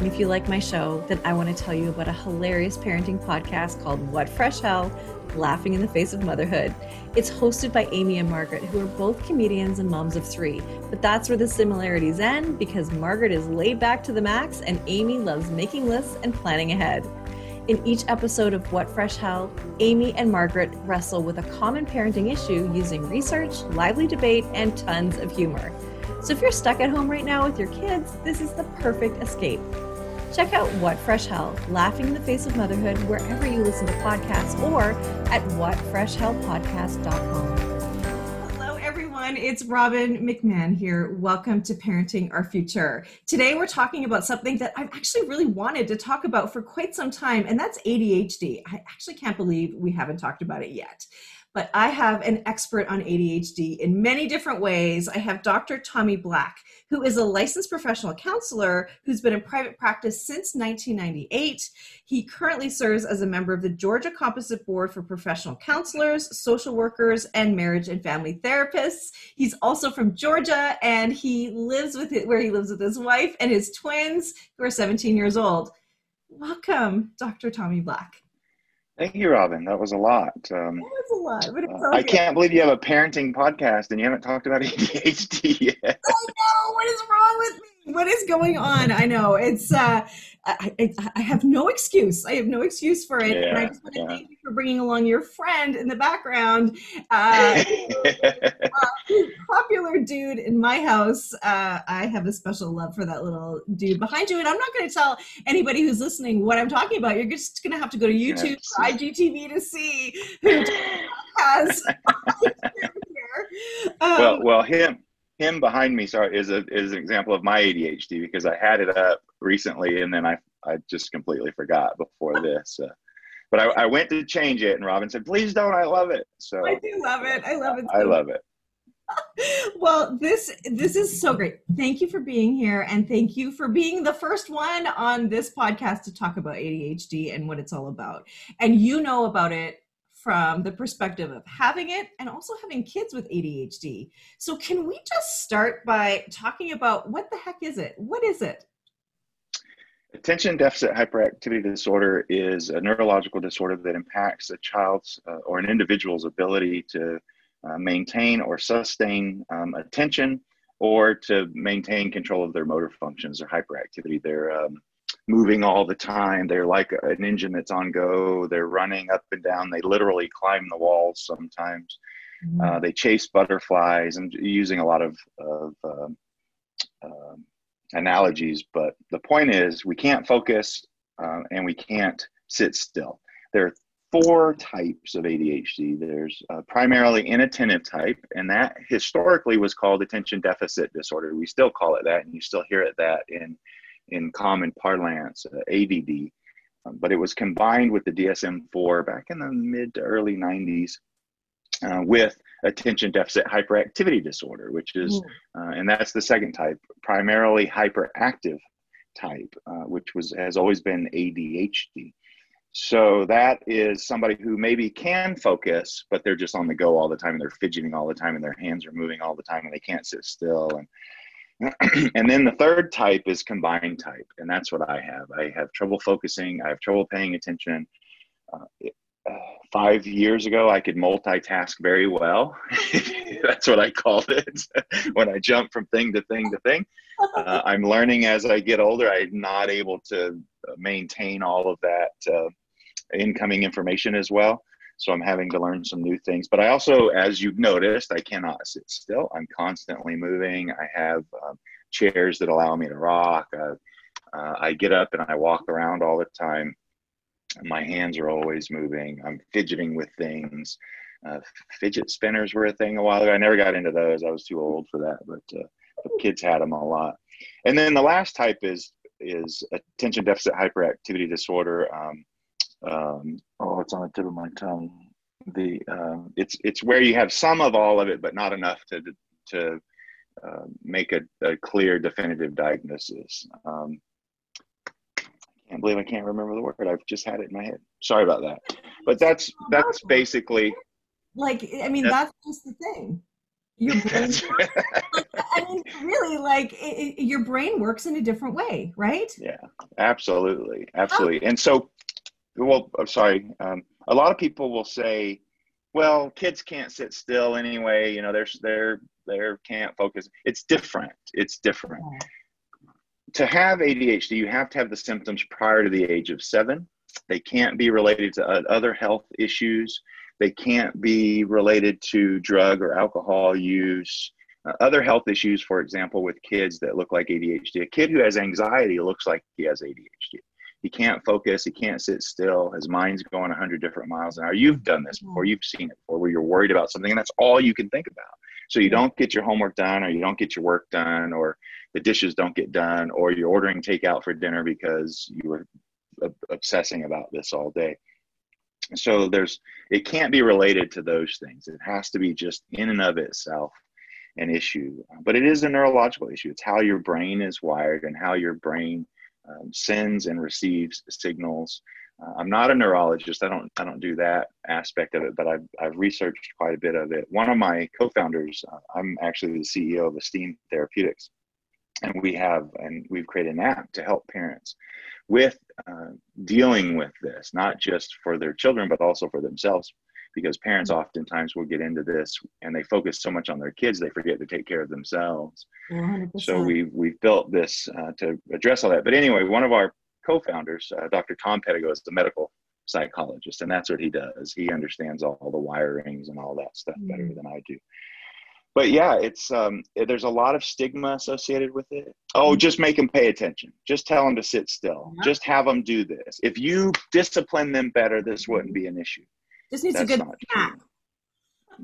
And if you like my show, then I want to tell you about a hilarious parenting podcast called What Fresh Hell Laughing in the Face of Motherhood. It's hosted by Amy and Margaret, who are both comedians and moms of three. But that's where the similarities end because Margaret is laid back to the max and Amy loves making lists and planning ahead. In each episode of What Fresh Hell, Amy and Margaret wrestle with a common parenting issue using research, lively debate, and tons of humor. So if you're stuck at home right now with your kids, this is the perfect escape. Check out What Fresh Hell, Laughing in the Face of Motherhood, wherever you listen to podcasts or at whatfreshhellpodcast.com. Hello, everyone. It's Robin McMahon here. Welcome to Parenting Our Future. Today, we're talking about something that I've actually really wanted to talk about for quite some time, and that's ADHD. I actually can't believe we haven't talked about it yet but I have an expert on ADHD in many different ways. I have Dr. Tommy Black, who is a licensed professional counselor who's been in private practice since 1998. He currently serves as a member of the Georgia Composite Board for Professional Counselors, Social Workers, and Marriage and Family Therapists. He's also from Georgia, and he lives with it where he lives with his wife and his twins, who are 17 years old. Welcome, Dr. Tommy Black. Thank you, Robin. That was a lot. Um, that was a lot. But it's uh, I can't believe you have a parenting podcast and you haven't talked about ADHD yet. I know. What is wrong with me? What is going on? I know. It's. Uh, I, I, I have no excuse. I have no excuse for it. Yeah, and I just want to yeah. thank you for bringing along your friend in the background. Uh, uh, popular dude in my house. Uh, I have a special love for that little dude behind you. And I'm not going to tell anybody who's listening what I'm talking about. You're just going to have to go to YouTube or IGTV to see who has. um, well, well, him him behind me sorry is a is an example of my ADHD because I had it up recently and then I I just completely forgot before this. Uh, but I, I went to change it and Robin said, "Please don't. I love it." So I do love it. I love it. So I love it. well, this this is so great. Thank you for being here and thank you for being the first one on this podcast to talk about ADHD and what it's all about. And you know about it from the perspective of having it and also having kids with ADHD. So, can we just start by talking about what the heck is it? What is it? Attention deficit hyperactivity disorder is a neurological disorder that impacts a child's uh, or an individual's ability to uh, maintain or sustain um, attention or to maintain control of their motor functions or hyperactivity. They're um, moving all the time. They're like an engine that's on go. They're running up and down. They literally climb the walls sometimes. Mm-hmm. Uh, they chase butterflies and using a lot of, of um, uh, analogies. But the point is, we can't focus uh, and we can't sit still. There are four types of ADHD. There's uh, primarily inattentive type, and that historically was called attention deficit disorder. We still call it that, and you still hear it that in in common parlance, uh, ADD, um, but it was combined with the DSM-4 back in the mid to early 90s uh, with attention deficit hyperactivity disorder, which is, uh, and that's the second type, primarily hyperactive type, uh, which was has always been ADHD. So that is somebody who maybe can focus, but they're just on the go all the time and they're fidgeting all the time and their hands are moving all the time and they can't sit still and and then the third type is combined type, and that's what I have. I have trouble focusing. I have trouble paying attention. Uh, uh, five years ago, I could multitask very well. that's what I called it when I jump from thing to thing to thing. Uh, I'm learning as I get older. I'm not able to maintain all of that uh, incoming information as well. So I'm having to learn some new things. But I also, as you've noticed, I cannot sit still. I'm constantly moving. I have um, chairs that allow me to rock. Uh, uh, I get up and I walk around all the time. My hands are always moving. I'm fidgeting with things. Uh, fidget spinners were a thing a while ago. I never got into those. I was too old for that, but, uh, but kids had them a lot. And then the last type is is attention deficit hyperactivity disorder. Um, um, oh, it's on the tip of my tongue. The uh, it's it's where you have some of all of it, but not enough to to uh, make a, a, clear, definitive diagnosis. Um, I can't believe I can't remember the word. I've just had it in my head. Sorry about that. But that's that's basically like I mean that's, that's just the thing. Your brain, I mean, really, like it, it, your brain works in a different way, right? Yeah, absolutely, absolutely. And so, well, I'm sorry. Um, a lot of people will say, "Well, kids can't sit still anyway. You know, they're they're they can't focus." It's different. It's different. To have ADHD, you have to have the symptoms prior to the age of seven. They can't be related to other health issues. They can't be related to drug or alcohol use. Uh, other health issues, for example, with kids that look like ADHD. A kid who has anxiety looks like he has ADHD. He can't focus. He can't sit still. His mind's going 100 different miles an hour. You've done this before. You've seen it before where you're worried about something and that's all you can think about. So you don't get your homework done or you don't get your work done or the dishes don't get done or you're ordering takeout for dinner because you were obsessing about this all day so there's it can't be related to those things it has to be just in and of itself an issue but it is a neurological issue it's how your brain is wired and how your brain um, sends and receives signals. Uh, i'm not a neurologist. I don't i don't do that aspect of it but i've, I've researched quite a bit of it. One of my co-founders uh, i'm actually the ceo of esteem therapeutics and we have and we've created an app to help parents with uh, dealing with this not just for their children but also for themselves because parents mm-hmm. oftentimes will get into this and they focus so much on their kids they forget to take care of themselves 100%. so we we've built this uh, to address all that but anyway one of our co-founders uh, dr tom Pettigo is the medical psychologist and that's what he does he understands all, all the wirings and all that stuff mm-hmm. better than i do but yeah, it's um, there's a lot of stigma associated with it. Oh, mm-hmm. just make them pay attention. Just tell them to sit still. Just have them do this. If you discipline them better, this wouldn't be an issue. Just needs that's a good snap.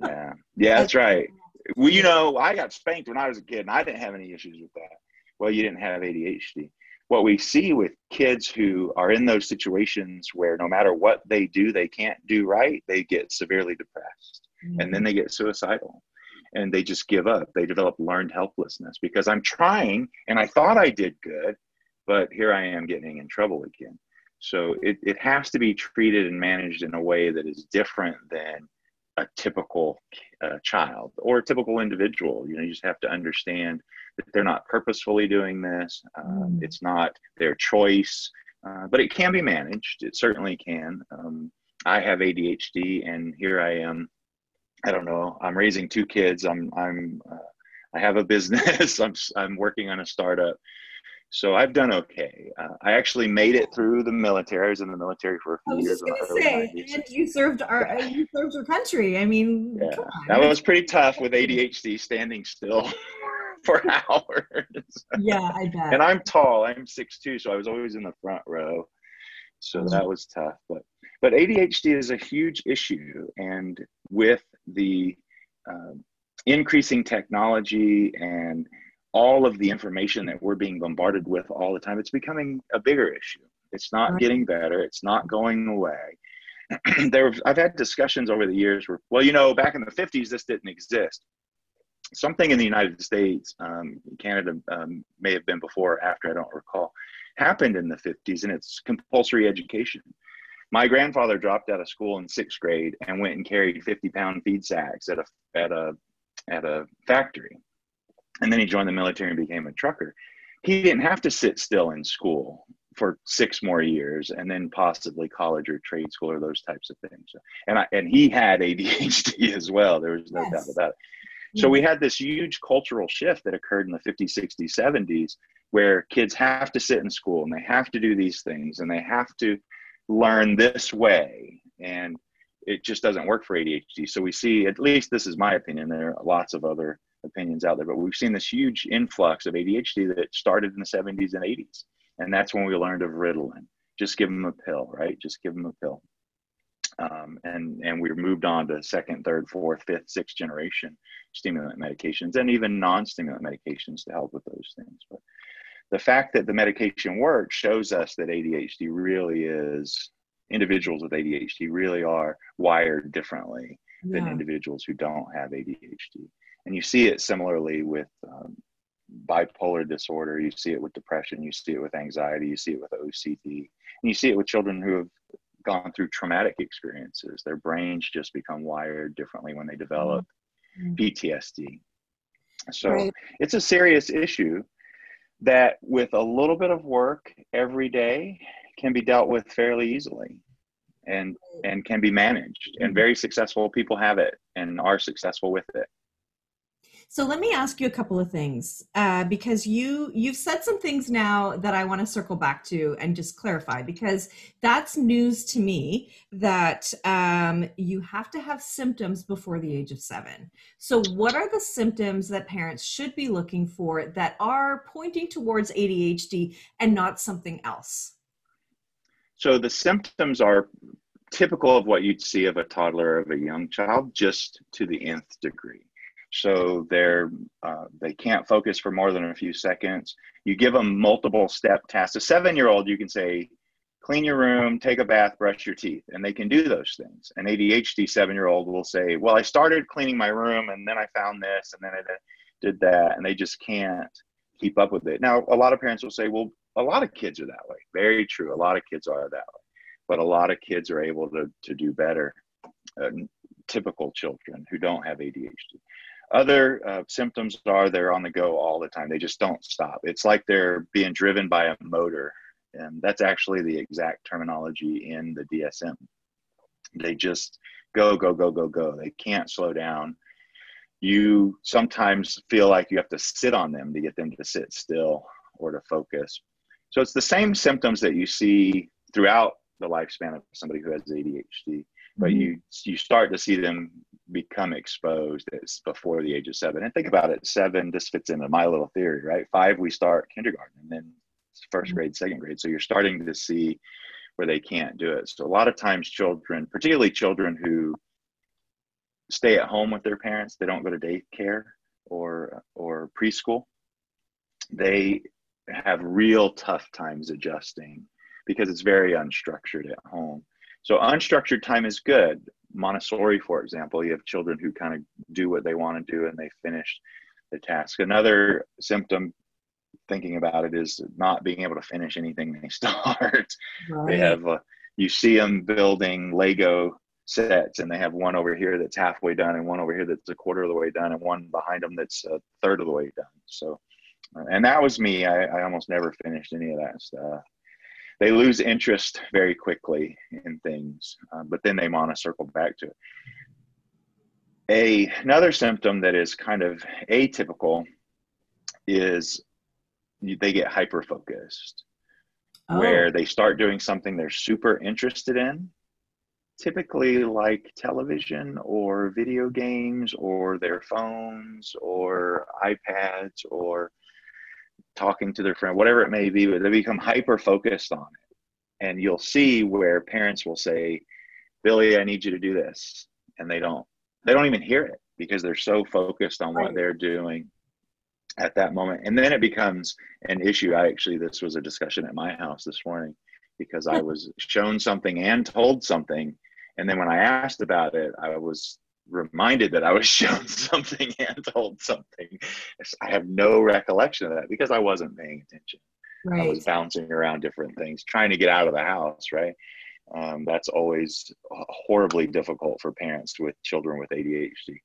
Yeah, yeah, that's right. Well, you know, I got spanked when I was a kid, and I didn't have any issues with that. Well, you didn't have ADHD. What we see with kids who are in those situations where no matter what they do, they can't do right, they get severely depressed, mm-hmm. and then they get suicidal and they just give up. They develop learned helplessness because I'm trying and I thought I did good, but here I am getting in trouble again. So it, it has to be treated and managed in a way that is different than a typical uh, child or a typical individual. You know, you just have to understand that they're not purposefully doing this. Um, mm. It's not their choice, uh, but it can be managed. It certainly can. Um, I have ADHD, and here I am I don't know. I'm raising two kids. I'm I'm uh, I have a business. I'm I'm working on a startup. So I've done okay. Uh, I actually made it through the military. I was in the military for a few I was years. Gonna say, and you served our you served your country. I mean, yeah, that was pretty tough with ADHD, standing still for hours. Yeah, I bet. and I'm tall. I'm six two, so I was always in the front row. So mm-hmm. that was tough, but but ADHD is a huge issue, and with the uh, increasing technology and all of the information that we're being bombarded with all the time, it's becoming a bigger issue. It's not right. getting better. It's not going away. there, I've had discussions over the years where, well, you know, back in the 50s, this didn't exist. Something in the United States, um, Canada um, may have been before or after, I don't recall, happened in the 50s, and it's compulsory education my grandfather dropped out of school in sixth grade and went and carried 50 pound feed sacks at a at a at a factory and then he joined the military and became a trucker. He didn't have to sit still in school for six more years and then possibly college or trade school or those types of things. And I, and he had adhd as well. There was no yes. doubt about it. So we had this huge cultural shift that occurred in the 50s 60s 70s where kids have to sit in school and they have to do these things and they have to learn this way. And it just doesn't work for ADHD. So we see, at least this is my opinion, there are lots of other opinions out there, but we've seen this huge influx of ADHD that started in the 70s and 80s. And that's when we learned of Ritalin. Just give them a pill, right? Just give them a pill. Um, and and we moved on to second, third, fourth, fifth, sixth generation stimulant medications and even non-stimulant medications to help with those things. But the fact that the medication works shows us that ADHD really is individuals with ADHD really are wired differently yeah. than individuals who don't have ADHD. And you see it similarly with um, bipolar disorder, you see it with depression, you see it with anxiety, you see it with OCD, and you see it with children who have gone through traumatic experiences. Their brains just become wired differently when they develop mm-hmm. PTSD. So right. it's a serious issue that, with a little bit of work every day, can be dealt with fairly easily and and can be managed and mm-hmm. very successful people have it and are successful with it so let me ask you a couple of things uh, because you you've said some things now that I want to circle back to and just clarify because that's news to me that um, you have to have symptoms before the age of seven. So what are the symptoms that parents should be looking for that are pointing towards ADHD and not something else? So the symptoms are typical of what you'd see of a toddler of a young child, just to the nth degree. So they're uh, they can't focus for more than a few seconds. You give them multiple step tasks. A seven year old, you can say, clean your room, take a bath, brush your teeth, and they can do those things. An ADHD seven year old will say, well, I started cleaning my room, and then I found this, and then I did that, and they just can't keep up with it. Now, a lot of parents will say, well, a lot of kids are that way. Very true. A lot of kids are that way. But a lot of kids are able to, to do better. Uh, typical children who don't have ADHD. Other uh, symptoms are they're on the go all the time. They just don't stop. It's like they're being driven by a motor. And that's actually the exact terminology in the DSM. They just go, go, go, go, go. They can't slow down. You sometimes feel like you have to sit on them to get them to sit still or to focus. So it's the same symptoms that you see throughout the lifespan of somebody who has ADHD, but mm-hmm. you you start to see them become exposed it's before the age of seven. And think about it, seven, this fits into my little theory, right? Five, we start kindergarten and then 1st mm-hmm. grade, second grade. So you're starting to see where they can't do it. So a lot of times children, particularly children who stay at home with their parents, they don't go to daycare or or preschool, they have real tough times adjusting because it's very unstructured at home. So unstructured time is good. Montessori, for example, you have children who kind of do what they want to do and they finish the task. Another symptom, thinking about it, is not being able to finish anything they start. Right. They have, uh, you see them building Lego sets and they have one over here that's halfway done and one over here that's a quarter of the way done and one behind them that's a third of the way done. So, uh, and that was me. I, I almost never finished any of that stuff they lose interest very quickly in things, uh, but then they want to circle back to it. A, another symptom that is kind of atypical is they get hyper focused, oh. where they start doing something they're super interested in, typically like television or video games or their phones or iPads or talking to their friend, whatever it may be, but they become hyper focused on it. And you'll see where parents will say, Billy, I need you to do this. And they don't, they don't even hear it because they're so focused on what they're doing at that moment. And then it becomes an issue. I actually, this was a discussion at my house this morning because I hmm. was shown something and told something. And then when I asked about it, I was reminded that I was shown something and told something. I have no recollection of that because I wasn't paying attention. Right. I was bouncing around different things, trying to get out of the house, right? Um, that's always horribly difficult for parents with children with ADHD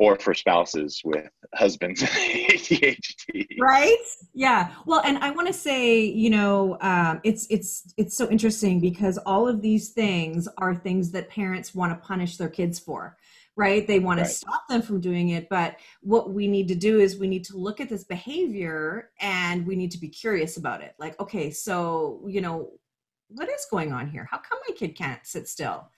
or for spouses with husbands with ADHD. Right? Yeah. Well, and I want to say, you know, um, it's it's it's so interesting because all of these things are things that parents want to punish their kids for right they want right. to stop them from doing it but what we need to do is we need to look at this behavior and we need to be curious about it like okay so you know what is going on here how come my kid can't sit still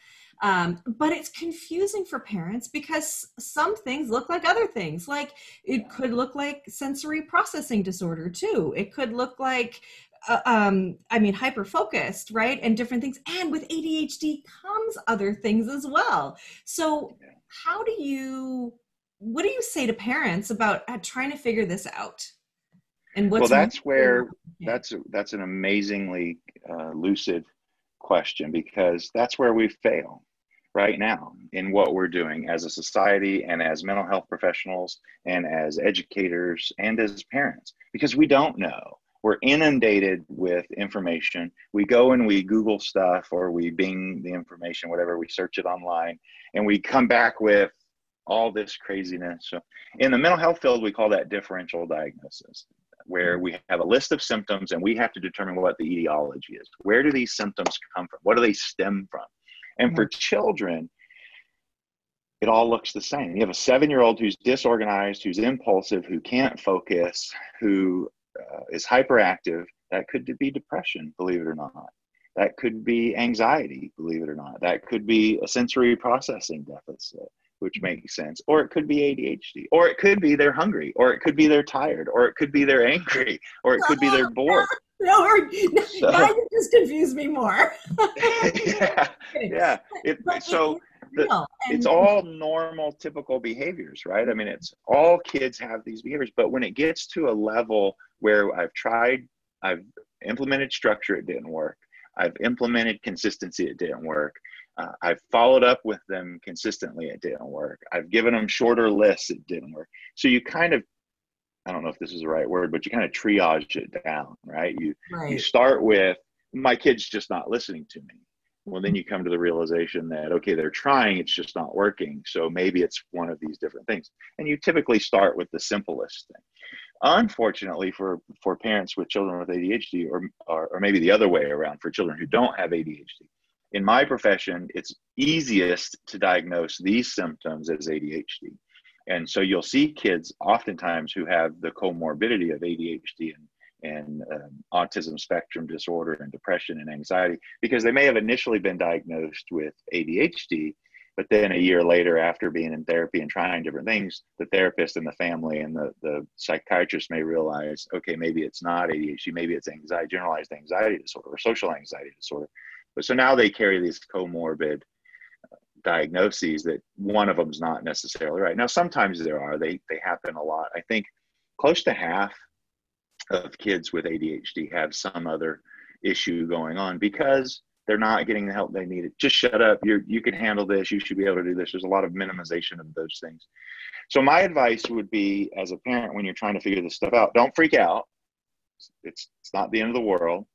um, but it's confusing for parents because some things look like other things like it could look like sensory processing disorder too it could look like uh, um, I mean, hyper focused, right? And different things. And with ADHD comes other things as well. So, how do you what do you say to parents about uh, trying to figure this out? And what's well that's where that's that's an amazingly uh, lucid question because that's where we fail right now in what we're doing as a society and as mental health professionals and as educators and as parents because we don't know we're inundated with information. We go and we Google stuff or we Bing the information, whatever, we search it online, and we come back with all this craziness. So, in the mental health field, we call that differential diagnosis, where we have a list of symptoms and we have to determine what the etiology is. Where do these symptoms come from? What do they stem from? And for mm-hmm. children, it all looks the same. You have a seven year old who's disorganized, who's impulsive, who can't focus, who uh, is hyperactive, that could be depression, believe it or not. That could be anxiety, believe it or not. That could be a sensory processing deficit, which makes sense. Or it could be ADHD. Or it could be they're hungry. Or it could be they're tired. Or it could be they're angry. Or it could be they're bored. No, so, now you just confuse me more. yeah, yeah. It, so the, it's all normal, typical behaviors, right? I mean, it's all kids have these behaviors, but when it gets to a level where I've tried, I've implemented structure, it didn't work. I've implemented consistency, it didn't work. Uh, I've followed up with them consistently, it didn't work. I've given them shorter lists, it didn't work. So you kind of, I don't know if this is the right word, but you kind of triage it down, right? You right. you start with my kid's just not listening to me well then you come to the realization that okay they're trying it's just not working. So maybe it's one of these different things. And you typically start with the simplest thing. Unfortunately for for parents with children with adhd or, or, or maybe the other way around for children who don't have adhd in my profession it's easiest to diagnose these symptoms as adhd and so you'll see kids oftentimes who have the comorbidity of adhd and and um, autism spectrum disorder and depression and anxiety because they may have initially been diagnosed with ADHD, but then a year later, after being in therapy and trying different things, the therapist and the family and the, the psychiatrist may realize, okay, maybe it's not ADHD, maybe it's anxiety, generalized anxiety disorder or social anxiety disorder. But so now they carry these comorbid uh, diagnoses that one of them is not necessarily right. Now, sometimes there are, they, they happen a lot. I think close to half of kids with ADHD have some other issue going on because they're not getting the help they need. Just shut up. You you can handle this. You should be able to do this. There's a lot of minimization of those things. So my advice would be, as a parent, when you're trying to figure this stuff out, don't freak out. It's it's not the end of the world.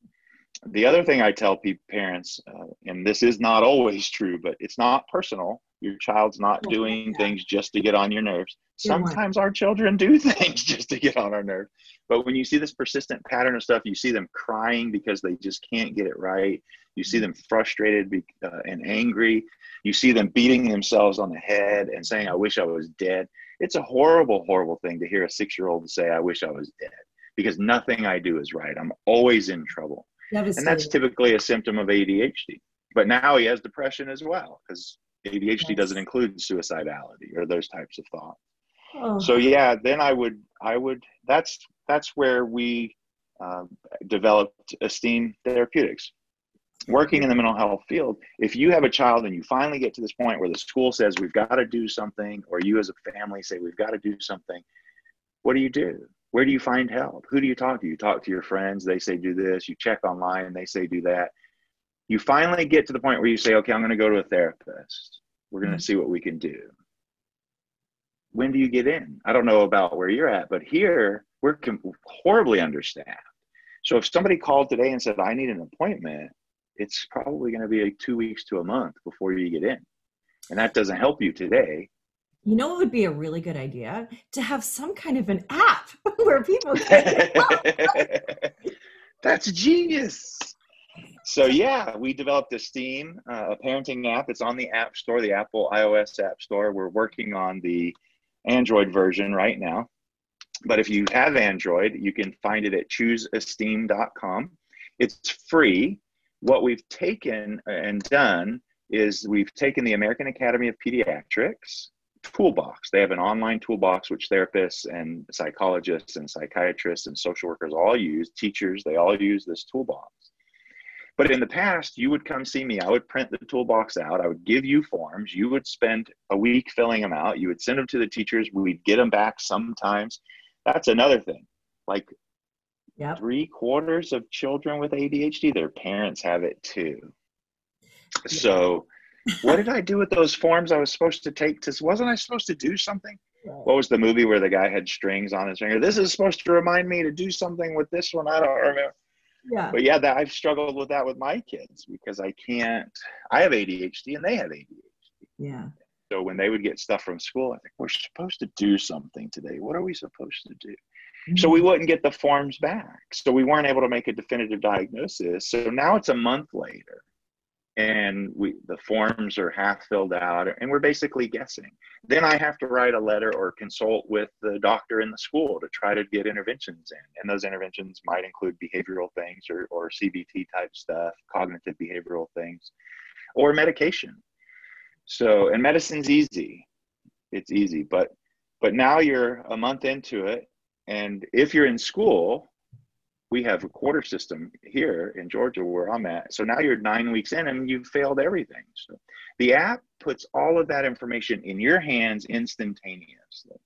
The other thing I tell parents, uh, and this is not always true, but it's not personal. Your child's not doing things just to get on your nerves. Sometimes our children do things just to get on our nerves. But when you see this persistent pattern of stuff, you see them crying because they just can't get it right. You see them frustrated uh, and angry. You see them beating themselves on the head and saying, I wish I was dead. It's a horrible, horrible thing to hear a six year old say, I wish I was dead because nothing I do is right. I'm always in trouble. And that's typically a symptom of ADHD. But now he has depression as well because ADHD yes. doesn't include suicidality or those types of thoughts. Oh. So yeah, then I would I would that's that's where we uh, developed Esteem Therapeutics. Working in the mental health field, if you have a child and you finally get to this point where the school says we've got to do something, or you as a family say we've got to do something, what do you do? Where do you find help? Who do you talk to? You talk to your friends, they say do this. You check online, they say do that. You finally get to the point where you say, okay, I'm going to go to a therapist. We're going to mm-hmm. see what we can do when do you get in? I don't know about where you're at, but here we're horribly understaffed. So if somebody called today and said, I need an appointment, it's probably going to be like two weeks to a month before you get in. And that doesn't help you today. You know, it would be a really good idea to have some kind of an app where people can. That's genius. So yeah, we developed Esteem, uh, a parenting app. It's on the App Store, the Apple iOS App Store. We're working on the Android version right now. But if you have Android, you can find it at chooseesteem.com. It's free. What we've taken and done is we've taken the American Academy of Pediatrics toolbox. They have an online toolbox which therapists and psychologists and psychiatrists and social workers all use, teachers, they all use this toolbox. But in the past, you would come see me. I would print the toolbox out. I would give you forms. You would spend a week filling them out. You would send them to the teachers. We'd get them back sometimes. That's another thing. Like yep. three quarters of children with ADHD, their parents have it too. So what did I do with those forms I was supposed to take? To wasn't I supposed to do something? What was the movie where the guy had strings on his finger? This is supposed to remind me to do something with this one. I don't remember. Yeah. But yeah, that I've struggled with that with my kids because I can't. I have ADHD and they have ADHD. Yeah. So when they would get stuff from school, I think we're supposed to do something today. What are we supposed to do? So we mm-hmm. wouldn't get the forms back. So we weren't able to make a definitive diagnosis. So now it's a month later and we the forms are half filled out and we're basically guessing. Then I have to write a letter or consult with the doctor in the school to try to get interventions in. And those interventions might include behavioral things or, or CBT type stuff, cognitive behavioral things, or medication. So and medicine's easy. It's easy, but but now you're a month into it and if you're in school, we have a quarter system here in Georgia where I'm at. So now you're nine weeks in and you've failed everything. So the app puts all of that information in your hands instantaneously.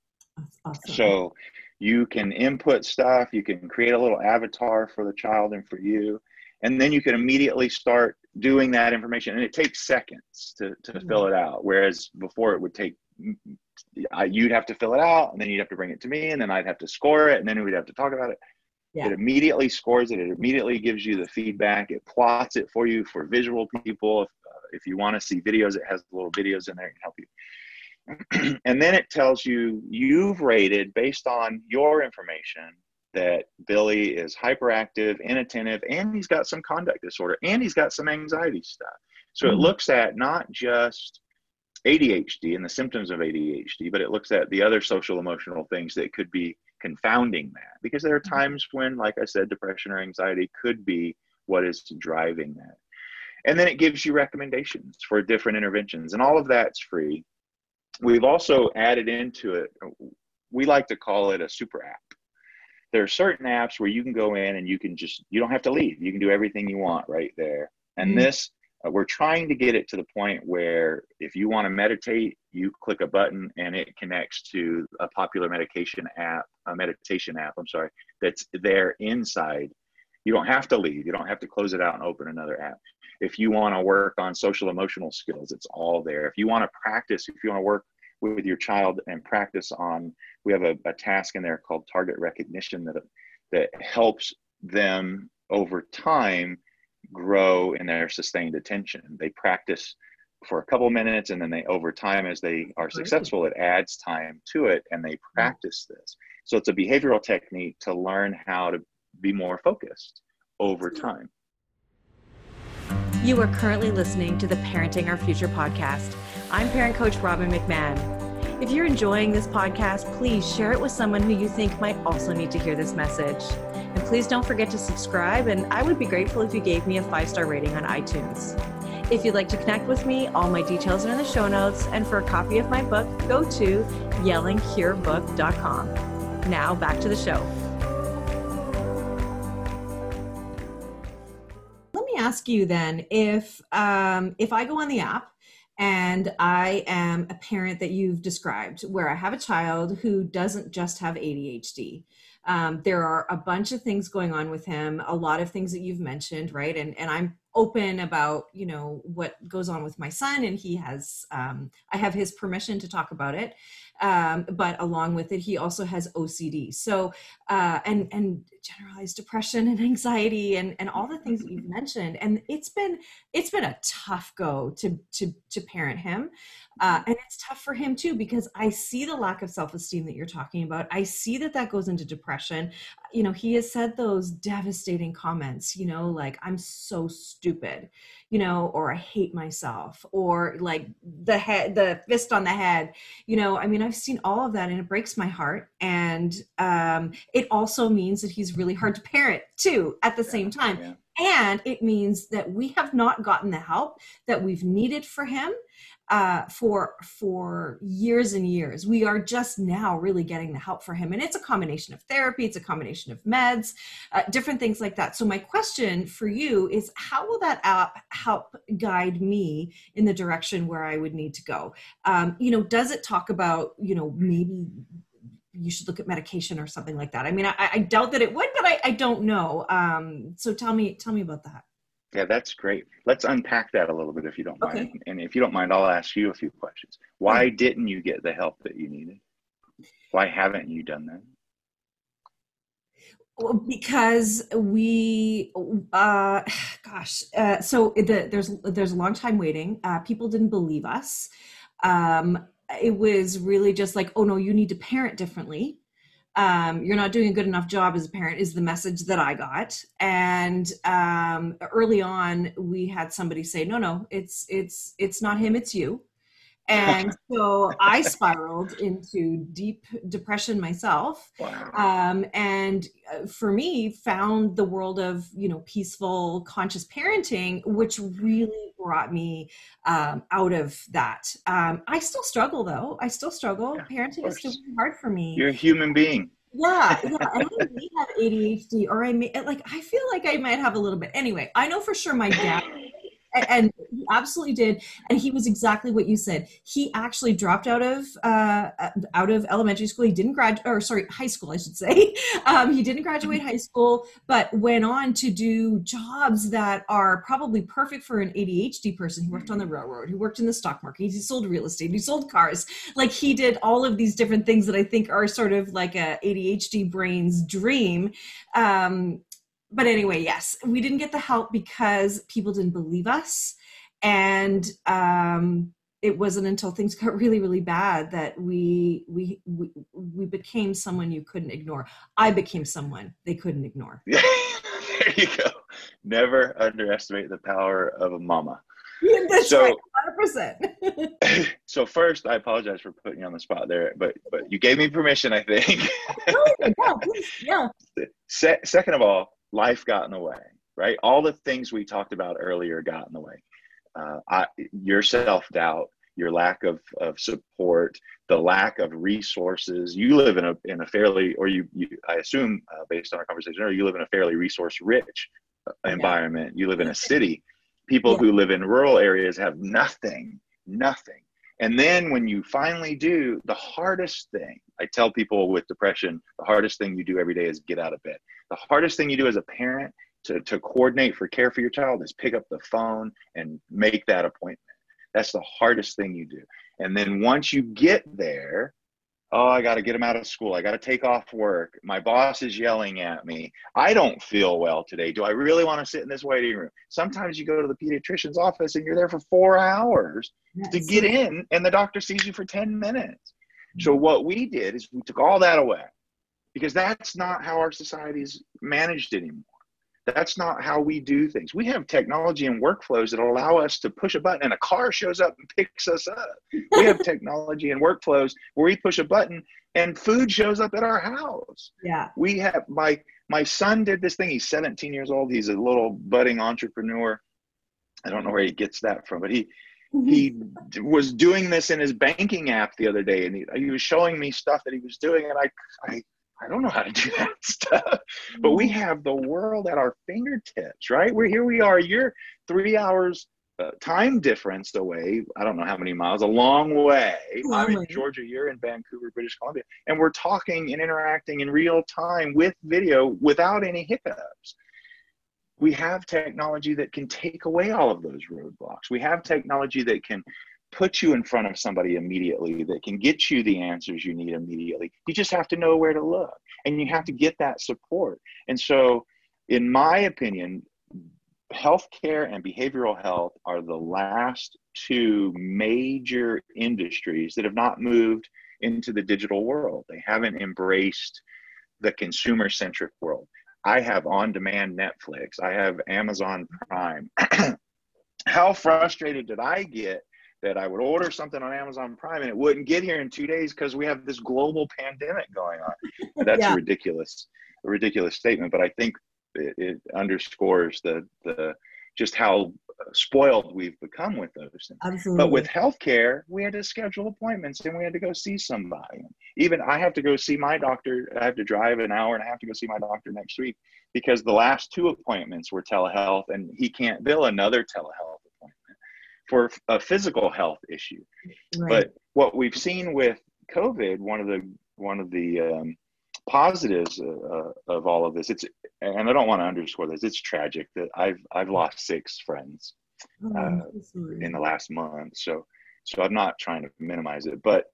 Awesome. So you can input stuff, you can create a little avatar for the child and for you, and then you can immediately start doing that information. And it takes seconds to, to mm-hmm. fill it out, whereas before it would take I, you'd have to fill it out and then you'd have to bring it to me and then I'd have to score it and then we'd have to talk about it. Yeah. It immediately scores it. It immediately gives you the feedback. It plots it for you for visual people. If, uh, if you want to see videos, it has little videos in there to help you. and then it tells you you've rated based on your information that Billy is hyperactive, inattentive, and he's got some conduct disorder and he's got some anxiety stuff. So mm-hmm. it looks at not just ADHD and the symptoms of ADHD, but it looks at the other social emotional things that could be confounding that. Because there are mm-hmm. times when, like I said, depression or anxiety could be what is driving that. And then it gives you recommendations for different interventions, and all of that's free. We've also added into it, we like to call it a super app. There are certain apps where you can go in and you can just, you don't have to leave. You can do everything you want right there. And mm-hmm. this uh, we're trying to get it to the point where if you want to meditate, you click a button and it connects to a popular medication app, a meditation app, I'm sorry, that's there inside. You don't have to leave. You don't have to close it out and open another app. If you want to work on social emotional skills, it's all there. If you want to practice, if you want to work with your child and practice on, we have a, a task in there called target recognition that, that helps them over time grow in their sustained attention. They practice for a couple minutes and then they over time as they are successful it adds time to it and they mm-hmm. practice this. So it's a behavioral technique to learn how to be more focused over time. You are currently listening to the parenting our future podcast. I'm parent coach robin mcmahon. If you're enjoying this podcast please share it with someone who you think might also need to hear this message and please don't forget to subscribe. And I would be grateful if you gave me a five star rating on iTunes. If you'd like to connect with me, all my details are in the show notes. And for a copy of my book, go to yellingcurebook.com. Now back to the show. Let me ask you then if um, if I go on the app and I am a parent that you've described, where I have a child who doesn't just have ADHD. Um, there are a bunch of things going on with him, a lot of things that you've mentioned, right? And and I'm open about you know what goes on with my son, and he has um, I have his permission to talk about it. Um, but along with it, he also has OCD. So uh, and and generalized depression and anxiety and and all the things that you've mentioned. And it's been it's been a tough go to to to parent him. Uh, and it's tough for him too because I see the lack of self esteem that you're talking about. I see that that goes into depression. You know, he has said those devastating comments, you know, like, I'm so stupid, you know, or I hate myself, or like the head, the fist on the head. You know, I mean, I've seen all of that and it breaks my heart. And um, it also means that he's really hard to parent too at the same time. Yeah. And it means that we have not gotten the help that we've needed for him uh, for for years and years. We are just now really getting the help for him, and it's a combination of therapy, it's a combination of meds, uh, different things like that. So my question for you is, how will that app help guide me in the direction where I would need to go? Um, you know, does it talk about you know maybe you should look at medication or something like that. I mean, I, I doubt that it would, but I, I don't know. Um, so tell me, tell me about that. Yeah, that's great. Let's unpack that a little bit if you don't Okay. mind. And if you don't mind, I'll ask you a few questions. Why didn't you get the help that you needed? Why haven't you done that? Well, because we uh gosh uh so the, there's there's a long time waiting uh people didn't believe us um it was really just like oh no you need to parent differently. Um you're not doing a good enough job as a parent is the message that i got. And um early on we had somebody say no no it's it's it's not him it's you and so i spiraled into deep depression myself Wow. um, and uh, for me found the world of you know peaceful conscious parenting which really brought me um, out of that. Um, i still struggle though. I still struggle. Yeah, parenting is still hard for me. You're a human being. yeah yeah. And i may have adhd or i may like i feel like i might have a little bit. Anyway i know for sure my dad and, he absolutely did and he was exactly what you said. He actually dropped out of uh, out of elementary school. He didn't graduate or sorry high school i should say. Um, he didn't graduate high school but went on to do jobs that are probably perfect for an adhd person. He worked on the railroad. He worked in the stock market. He sold real estate. He sold cars. Like he did all of these different things that i think are sort of like a adhd brain's dream. Um, but anyway, yes, we didn't get the help because people didn't believe us. And um, it wasn't until things got really, really bad that we, we we we became someone you couldn't ignore. I became someone they couldn't ignore. there you go. Never underestimate the power of a mama. That's So- right, hundred percent. so first, I apologize for putting you on the spot there, but but you gave me permission, I think. Yeah, please, yeah, Se- second of all, life got in the way, right? All the things we talked about earlier got in the way. Uh, I, your self doubt, your lack of, of support, the lack of resources. You live in a in a fairly, or you, you I assume, uh, based on our conversation or you live in a fairly resource rich environment. You live in a city. People Yeah. who live in rural areas have nothing, nothing. And then when you finally do, the hardest thing I tell people with depression, the hardest thing you do every day is get out of bed. The hardest thing you do as a parent to, to coordinate for care for your child is pick up the phone and make that appointment. That's the hardest thing you do. And then once you get there, oh, I got to get him out of school. I got to take off work. My boss is yelling at me. I don't feel well today. Do I really want to sit in this waiting room? Sometimes you go to the pediatrician's office and you're there for four hours to get in, and the doctor sees you for 10 minutes. So, mm-hmm. what we did is we took all that away because that's not how our society is managed anymore. That's not how we do things. We have technology and workflows that allow us to push a button and a car shows up and picks us up. We have technology and workflows where we push a button and food shows up at our house. yeah, We have my my son did this thing. He's 17 years old. He's a little budding entrepreneur. I don't know where he gets that from, but he mm-hmm. he was doing this in his banking app the other day and he, he was showing me stuff that he was doing and I, I i don't know how to do that stuff. But we have the world at our fingertips right? We're here we are you're three hours uh, time difference away i don't know how many miles a long way. I'm in georgia you're in vancouver british columbia and we're talking and interacting in real time with video without any hiccups. We have technology that can take away all of those roadblocks. We have technology that can put you in front of somebody immediately, that can get you the answers you need immediately. You just have to know where to look and you have to get that support. And so, in my opinion, healthcare and behavioral health are the last two major industries that have not moved into the digital world. They haven't embraced the consumer centric world. I have on demand Netflix, I have Amazon Prime. How frustrated did I get that I would order something on Amazon Prime and it wouldn't get here in two days because we have this global pandemic going on? That's Yeah. a ridiculous, a ridiculous statement, but I think it, it underscores the, the just how spoiled we've become with those things. absolutely. But with healthcare, we had to schedule appointments and we had to go see somebody. Even I have to go see my doctor. I have to drive an hour and I have to go see my doctor next week because the last two appointments were telehealth and he can't bill another telehealth for a physical health issue. right. But what we've seen with COVID, one of the one of the um, positives uh, of all of this, it's and I don't want to underscore this. It's tragic that I've I've lost six friends oh, uh, in the last month. So so I'm not trying to minimize it, but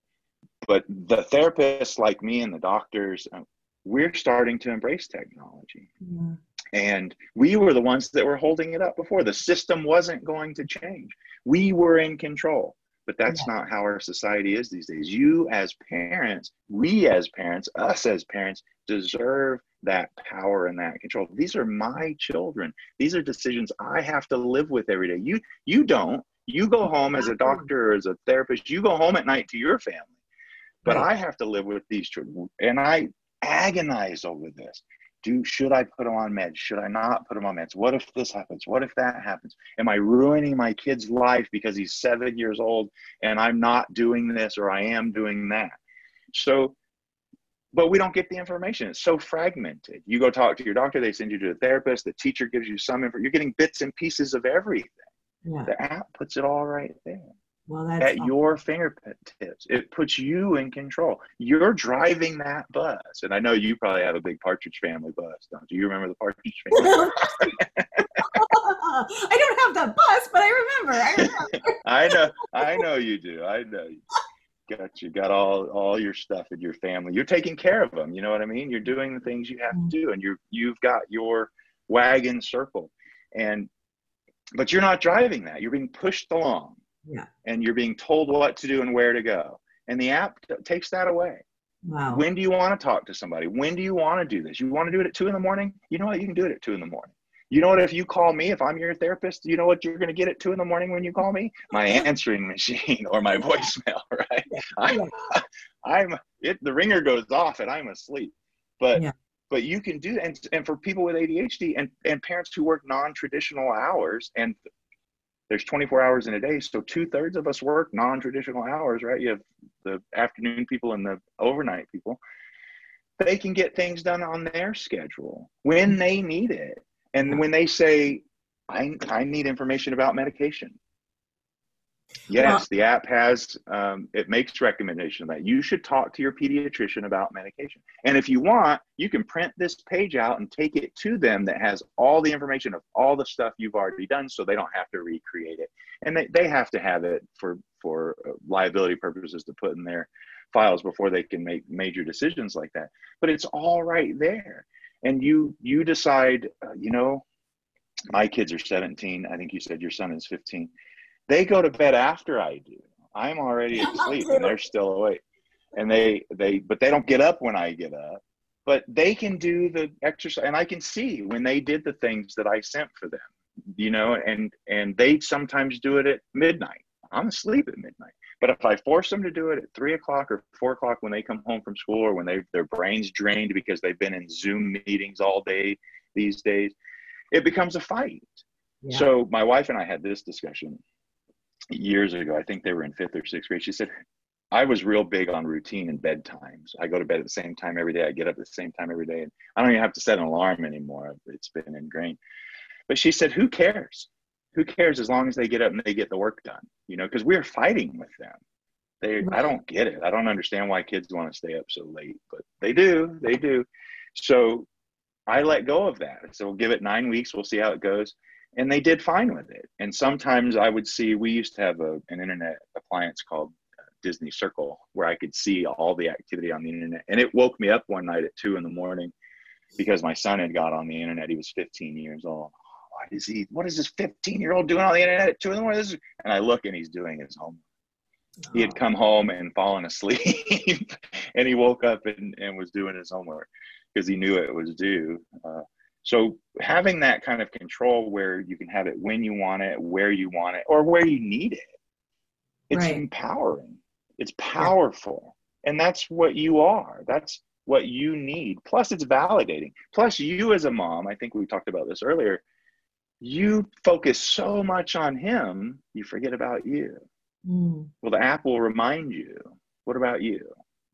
but the therapists like me and the doctors, uh, we're starting to embrace technology. Yeah. And we were the ones that were holding it up before. The system wasn't going to change. We were in control but that's yeah. not how our society is these days. You, as parents, we as parents, us as parents, deserve that power and that control. These are my children. These are decisions I have to live with every day. You, you don't. You go home as a doctor or as a therapist. You go home at night to your family, but right. I have to live with these children, and I agonize over this do should I put them on meds? Should I not put them on meds? What if this happens? What if that happens? Am I ruining my kid's life because he's seven years old and I'm not doing this or I am doing that? So, but we don't get the information. It's so fragmented. You go talk to your doctor, they send you to a therapist, the teacher gives you some info. You're getting bits and pieces of everything. Yeah. The app puts it all right there well, at awesome. your fingertips. It puts you in control. You're driving that bus. And I know you probably have a big Partridge Family bus, don't you? You remember the Partridge Family? I don't have that bus, but I remember. I remember. I know. I know you do. I know you got you got all all your stuff in your family. You're taking care of them. You know what I mean? You're doing the things you have to mm. do, and you're you've got your wagon circle, and but you're not driving that. You're being pushed along yeah. and you're being told what to do and where to go. And the app takes that away. Wow. When do you want to talk to somebody? When do you want to do this? You want to do it at two in the morning? You know what? You can do it at two in the morning. You know what? If you call me, if I'm your therapist, you know what you're going to get at two in the morning when you call me? My answering machine or my voicemail, right? I'm, I'm it. The ringer goes off and I'm asleep. But yeah. but you can do and and for people with ADHD and and parents who work non-traditional hours and there's 24 hours in a day so two-thirds of us work non-traditional hours right? You have the afternoon people and the overnight people. They can get things done on their schedule when they need it. And when they say i, I need information about medication Yes, the app has, um, it makes recommendation that. You should talk to your pediatrician about medication. And if you want, you can print this page out and take it to them that has all the information of all the stuff you've already done so they don't have to recreate it. And they, they have to have it for, for uh, liability purposes to put in their files before they can make major decisions like that. But it's all right there. And you, you decide, uh, you know, my kids are 17. I think you said your son is 15 they go to bed after I do. I'm already asleep and they're still awake. And they they but they don't get up when I get up. But they can do the exercise and I can see when they did the things that I sent for them. You know, and and they sometimes do it at midnight. I'm asleep at midnight. But if I force them to do it at three o'clock or four o'clock when they come home from school or when they their brains drained because they've been in Zoom meetings all day these days, it becomes a fight. Yeah. So my wife and I had this discussion years ago. I think they were in fifth or sixth grade. She said, I was real big on routine and bedtimes. I go to bed at the same time every day. I get up at the same time every day. And I don't even have to set an alarm anymore. It's been ingrained. But she said, Who cares? Who cares as long as they get up and they get the work done? You know, because we're fighting with them. They I don't get it. I don't understand why kids want to stay up so late, but they do. They do. So I let go of that. So we'll give it nine weeks. We'll see how it goes and they did fine with it. And sometimes I would see, we used to have a, an internet appliance called uh, Disney Circle where I could see all the activity on the internet. And it woke me up one night at two in the morning because my son had got on the internet. He was 15 years old. What is he? What is this 15 year old doing on the internet at two in the morning? And I look and he's doing his homework. He had come home and fallen asleep and he woke up and, and was doing his homework because he knew it was due. Uh, so having that kind of control where you can have it when you want it, where you want it, or where you need it, it's right. empowering. It's powerful. Yeah. And that's what you are. That's what you need. Plus, it's validating. Plus, you as a mom, I think we talked about this earlier, you focus so much on him, you forget about you. Mm. Well, the app will remind you what about you?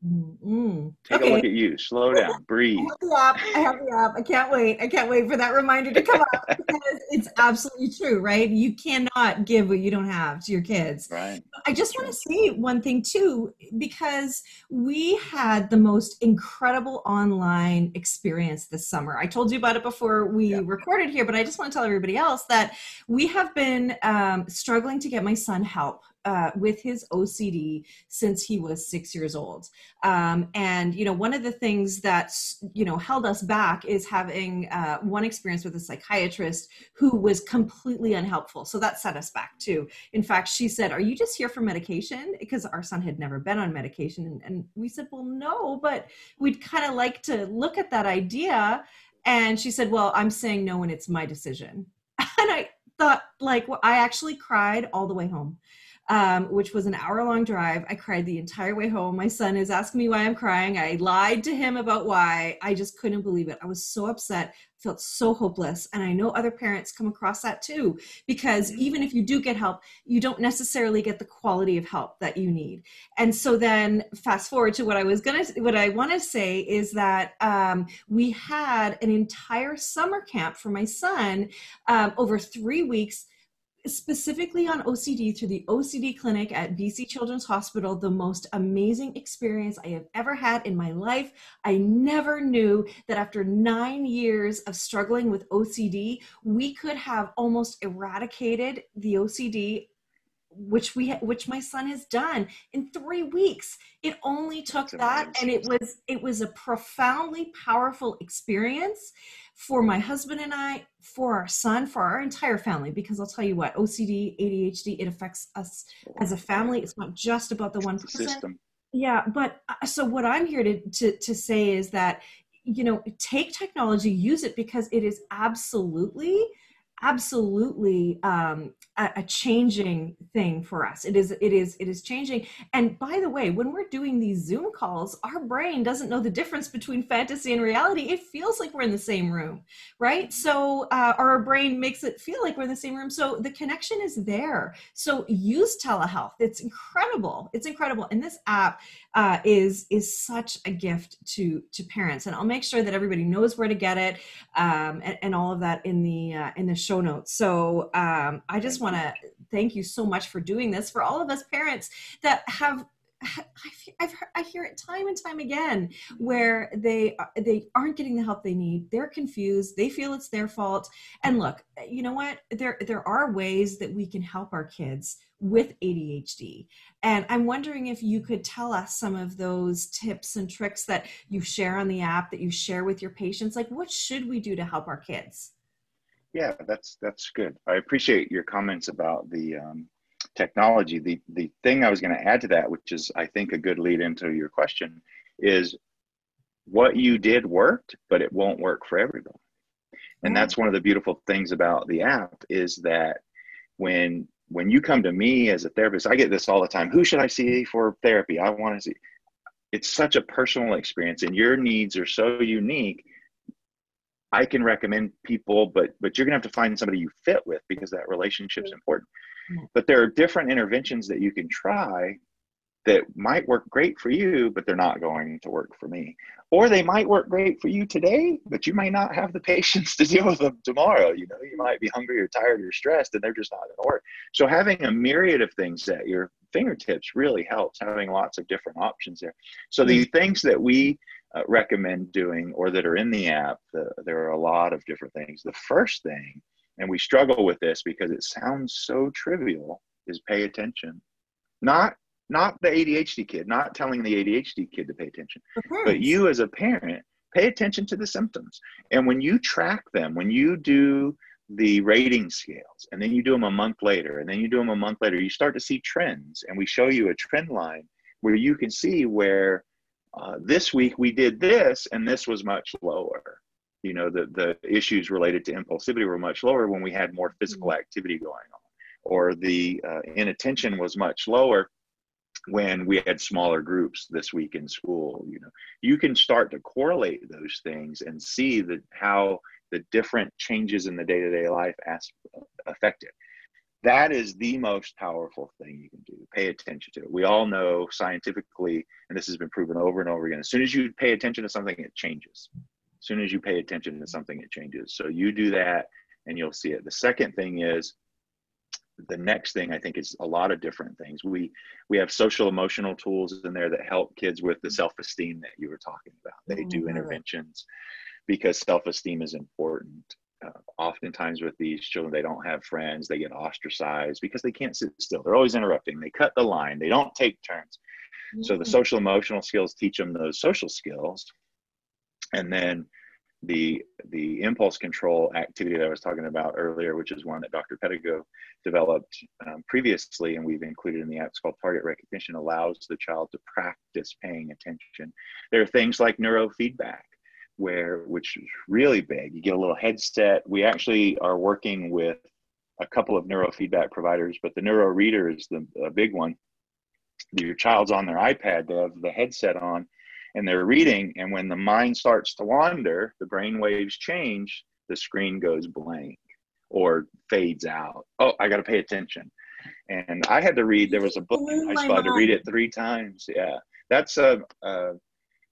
Mm-hmm. Take okay. a look at you. Slow down. Breathe. I have the app. I have the app. I can't wait. I can't wait for that reminder to come up because it's absolutely true, right? You cannot give what you don't have to your kids. Right. I just want to say one thing too, because we had the most incredible online experience this summer. I told you about it before we yeah. recorded here, but I just want to tell everybody else that we have been um, struggling to get my son help uh, with his OCD since he was six years old. Um, and, you know, one of the things that, you know, held us back is having uh, one experience with a psychiatrist who was completely unhelpful. So that set us back too. In fact, she said, Are you just here for medication? Because our son had never been on medication. And, and we said, Well, no, but we'd kind of like to look at that idea. And she said, Well, I'm saying no, and it's my decision. And I thought, like, well, I actually cried all the way home um, which was an hour long drive. I cried the entire way home. My son is asking me why I'm crying. I lied to him about why. I just couldn't believe it. I was so upset, felt so hopeless. And I know other parents come across that too, because mm-hmm. even if you do get help, you don't necessarily get the quality of help that you need. And so then fast forward to what I was going to, what I want to say is that um, we had an entire summer camp for my son um, over three weeks specifically on OCD through the OCD clinic at BC Children's Hospital, the most amazing experience I have ever had in my life. I never knew that after nine years of struggling with OCD, we could have almost eradicated the OCD which we which my son has done in 3 weeks. It only took that and it was it was a profoundly powerful experience for my husband and I, for our son, for our entire family, because I'll tell you what, OCD, ADHD, it affects us as a family. It's not just about the one person. System. Yeah, but uh, so what I'm here to, to to say is that you know take technology, use it because it is absolutely absolutely um, a, a, changing thing for us. It is it is it is changing. And by the way when we're doing these zoom calls our brain doesn't know the difference between fantasy and reality. It feels like we're in the same room right? So uh, our brain makes it feel like we're in the same room. So the connection is there. So use telehealth. It's incredible. It's incredible. And this app uh, is is such a gift to to parents. And i'll make sure that everybody knows where to get it um, and, and, all of that in the uh, in the show notes so um, i just want to thank you so much for doing this for all of us parents that have I've, i hear it time and time again where they they aren't getting the help they need. They're confused. They feel it's their fault. And look, you know what? There there are ways that we can help our kids with ADHD. And I'm wondering if you could tell us some of those tips and tricks that you share on the app that you share with your patients. Like, what should we do to help our kids? Yeah, that's that's good. I appreciate your comments about the um, technology. The the thing I was going to add to that, which is I think a good lead into your question, is what you did worked, but it won't work for everybody. And mm-hmm. that's one of the beautiful things about the app is that when when you come to me as a therapist, I get this all the time. Who should I see for therapy? I want to see. It's such a personal experience, and your needs are so unique. I can recommend people, but but you're gonna have to find somebody you fit with because that relationship's important. But there are different interventions that you can try that might work great for you, but they're not going to work for me. Or they might work great for you today, but you might not have the patience to deal with them tomorrow. You know, you might be hungry or tired or stressed, and they're just not going to work. So having a myriad of things at your fingertips really helps. Having lots of different options there. So the things that we uh, recommend doing, or that are in the app, the, there are a lot of different things. The first thing, and we struggle with this because it sounds so trivial, is pay attention. Not not the ADHD kid, not telling the ADHD kid to pay attention, but you as a parent, pay attention to the symptoms. And when you track them, when you do the rating scales and then you do them a month later and then you do them a month later, you start to see trends. And we show you a trend line where you can see where uh, this week we did this and this was much lower. You know, the, the issues related to impulsivity were much lower when we had more physical mm-hmm. activity going on, or the uh, inattention was much lower when we had smaller groups this week in school you know you can start to correlate those things and see that how the different changes in the day-to-day life as, affect it that is the most powerful thing you can do. Pay attention to it. We all know scientifically, and this has been proven over and over again. As soon as you pay attention to something, it changes. As soon as you pay attention to something, it changes. So you do that, and you'll see it. The second thing is the next thing I think is a lot of different things. We we have social emotional tools in there that help kids with the self esteem that you were talking about. They mm-hmm. do interventions because self esteem is important. Uh, oftentimes with these children, they don't have friends. They get ostracized because they can't sit still. They're always interrupting. They cut the line. They don't take turns. Mm-hmm. So the mm. social emotional skills teach them those social skills, and then the the impulse control activity that I was talking about earlier, which is one that Dr. Pedigo developed um, previously, and we've included in the app. It's called Target Recognition. Allows the child to practice paying attention. There are things like neurofeedback, where which is really big. You get a little headset. We actually are working with a couple of neurofeedback providers, but the neuro reader is the big one. Your child's on their iPad. They have the headset on and they're reading and when the mind starts to wander the brain waves change the screen goes blank or fades out oh i got to pay attention and i had to read there was a book i had to read it three times yeah that's a uh,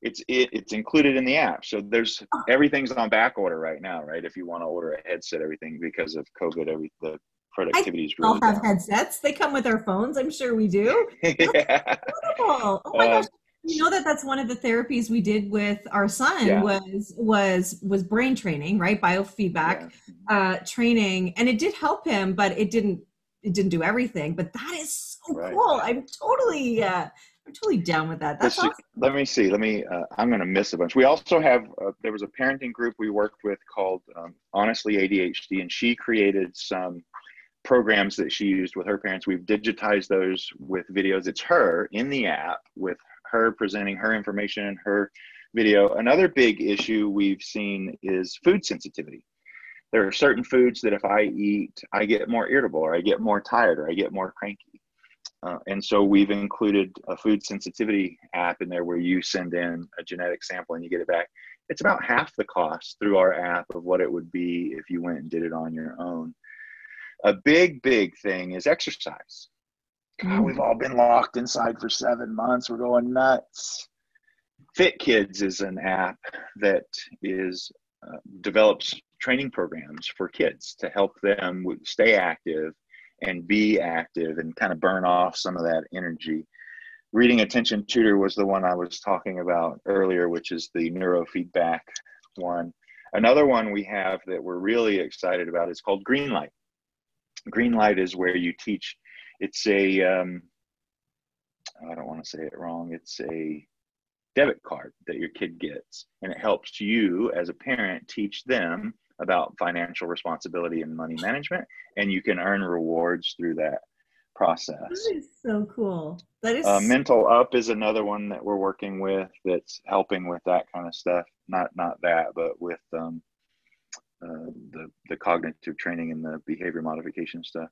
it's it, it's included in the app so there's oh. everything's on back order right now right if you want to order a headset everything because of covid every the productivity is really all have down. headsets they come with our phones i'm sure we do yeah. oh my uh, gosh you know that that's one of the therapies we did with our son yeah. was was was brain training right biofeedback yeah. uh training and it did help him but it didn't it didn't do everything but that is so right. cool i'm totally uh i'm totally down with that that's awesome. let me see let me uh, i'm gonna miss a bunch we also have uh, there was a parenting group we worked with called um, honestly adhd and she created some programs that she used with her parents we've digitized those with videos it's her in the app with her presenting her information in her video. Another big issue we've seen is food sensitivity. There are certain foods that if I eat, I get more irritable or I get more tired or I get more cranky. Uh, and so we've included a food sensitivity app in there where you send in a genetic sample and you get it back. It's about half the cost through our app of what it would be if you went and did it on your own. A big, big thing is exercise. God, we've all been locked inside for seven months. We're going nuts. Fit Kids is an app that is uh, develops training programs for kids to help them stay active and be active and kind of burn off some of that energy. Reading Attention Tutor was the one I was talking about earlier, which is the neurofeedback one. Another one we have that we're really excited about is called Greenlight. Greenlight is where you teach it's a um, I don't want to say it wrong. It's a debit card that your kid gets, and it helps you as a parent teach them about financial responsibility and money management, and you can earn rewards through that process. That is so cool. That is uh, mental up is another one that we're working with that's helping with that kind of stuff. Not not that, but with um, uh, the the cognitive training and the behavior modification stuff.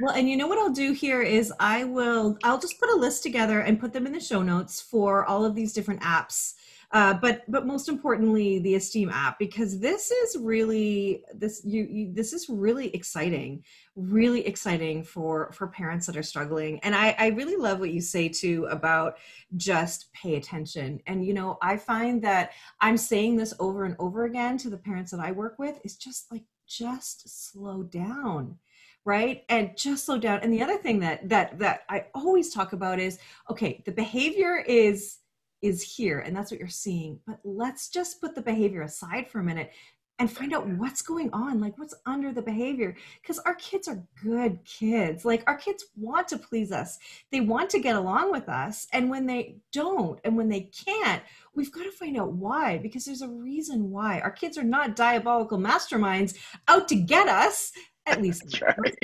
Well, and you know what I'll do here is I will I'll just put a list together and put them in the show notes for all of these different apps. Uh, but but most importantly, the Esteem app because this is really this you, you this is really exciting, really exciting for for parents that are struggling. And I I really love what you say too about just pay attention. And you know I find that I'm saying this over and over again to the parents that I work with is just like just slow down right and just slow down and the other thing that that that i always talk about is okay the behavior is is here and that's what you're seeing. But let's just put the behavior aside for a minute and find out what's going on like what's under the behavior because our kids are good kids. Like our kids want to please us. They want to get along with us and when they don't and when they can't we've got to find out why because there's a reason why. Our kids are not diabolical masterminds out to get us at least right.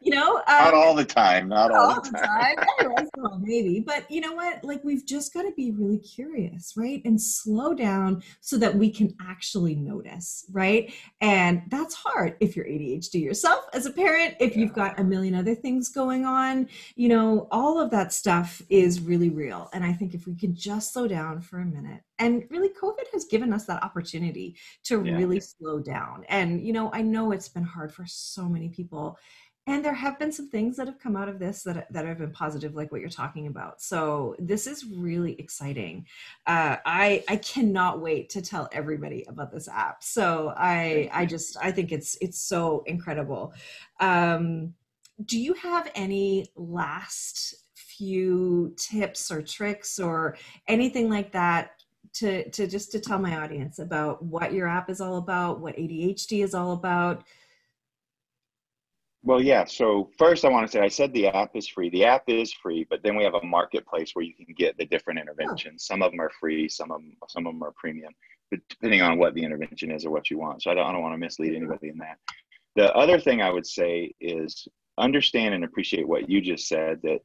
you know um, not all the time not, not all, all, the time, time. every once in a while maybe but you know what like we've just got to be really curious right and slow down so that we can actually notice right and that's hard if you're adhd yourself as a parent if yeah. you've got a million other things going on you know all of that stuff is really real and i think if we can just slow down for a minute and really covid has given us that opportunity to yeah. really slow down. And you know i know it's been hard for so many people and there have been some things that have come out of this that, that have been positive like what you're talking about. So this is really exciting. Uh, i i cannot wait to tell everybody about this app. So i i just i think it's it's so incredible. Um, do you have any last few tips or tricks or anything like that to to just to tell my audience about what your app is all about what adhd is all about well, yeah. So first, I want to say I said the app is free. The app is free, but then we have a marketplace where you can get the different oh. interventions. Some of them are free, some of them, some of them are premium, but depending on what the intervention is or what you want. So I don't, I don't want to mislead mm-hmm. anybody in that. The other thing I would say is understand and appreciate what you just said that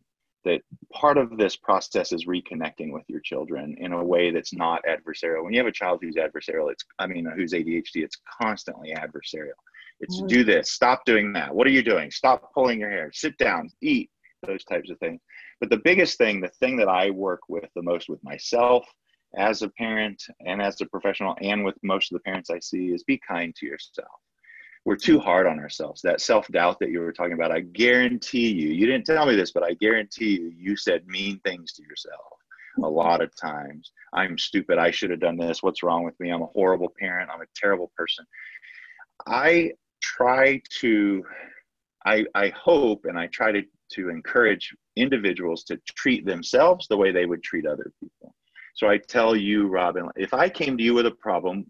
that part of this process is reconnecting with your children in a way that's not adversarial. When you have a child who's adversarial, it's I mean who's ADHD, it's constantly adversarial it's mm. do this, stop doing that. What are you doing? Stop pulling your hair, sit down, eat, those types of things. But the biggest thing, the thing that I work with the most with myself as a parent and as a professional and with most of the parents I see is be kind to yourself. We're too hard on ourselves. That self doubt that you were talking about, I guarantee you, you didn't tell me this, but I guarantee you, you said mean things to yourself a lot of times. I'm stupid. I should have done this. What's wrong with me? I'm a horrible parent. I'm a terrible person. I try to I, I hope and I try to, to encourage individuals to treat themselves the way they would treat other people. So I tell you, Robin, if I came to you with a problem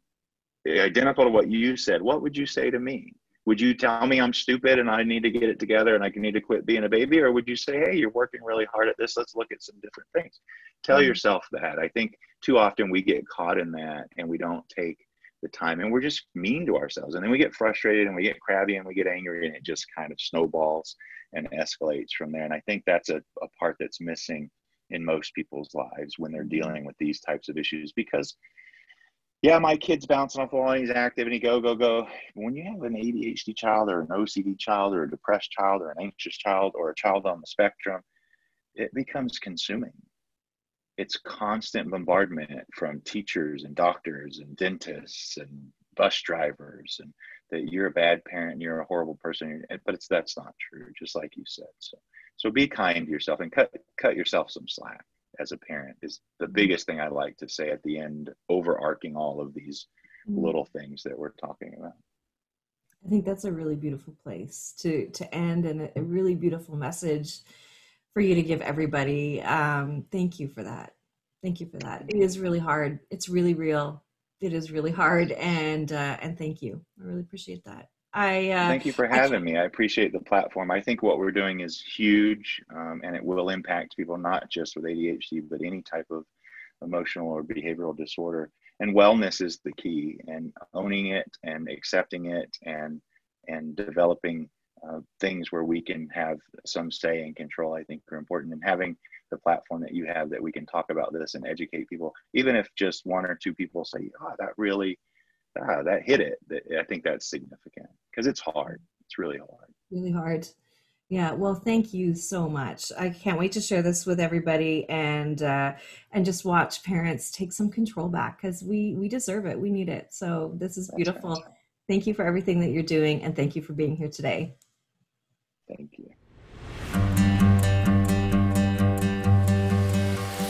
identical to what you said, what would you say to me? Would you tell me I'm stupid and I need to get it together and I need to quit being a baby? Or would you say, hey, you're working really hard at this. Let's look at some different things. Tell mm-hmm. yourself that. I think too often we get caught in that and we don't take the time and we're just mean to ourselves and then we get frustrated and we get crabby and we get angry and it just kind of snowballs and escalates from there and i think that's a, a part that's missing in most people's lives when they're dealing with these types of issues because yeah my kid's bouncing off the wall he's active and he go go go. When you have an adhd child or an ocd child or a depressed child or an anxious child or a child on the spectrum it becomes consuming. It's constant bombardment from teachers and doctors and dentists and bus drivers and that you're a bad parent and you're a horrible person but it's that's not true just like you said. So so be kind to yourself and cut cut yourself some slack as a parent is the biggest thing i like to say at the end overarching all of these mm-hmm. little things that we're talking about i think that's a really beautiful place to to end and a really beautiful message for you to give everybody. Um, thank you for that. Thank you for that. It is really hard. It's really real. It is really hard, and uh, and thank you. I really appreciate that. I uh, thank you for having I, me. I appreciate the platform. I think what we're doing is huge, um, and it will impact people not just with ADHD, but any type of emotional or behavioral disorder. And wellness is the key, and owning it, and accepting it, and and developing uh, things where we can have some say and control, I think are important. And having the platform that you have that we can talk about this and educate people, even if just one or two people say, oh, that really, ah, that hit it. I think that's significant because it's hard. It's really hard. Really hard. Yeah, well, thank you so much. I can't wait to share this with everybody and uh, and just watch parents take some control back because we we deserve it. We need it. So this is beautiful. Thank you for everything that you're doing, and thank you for being here today. Thank you.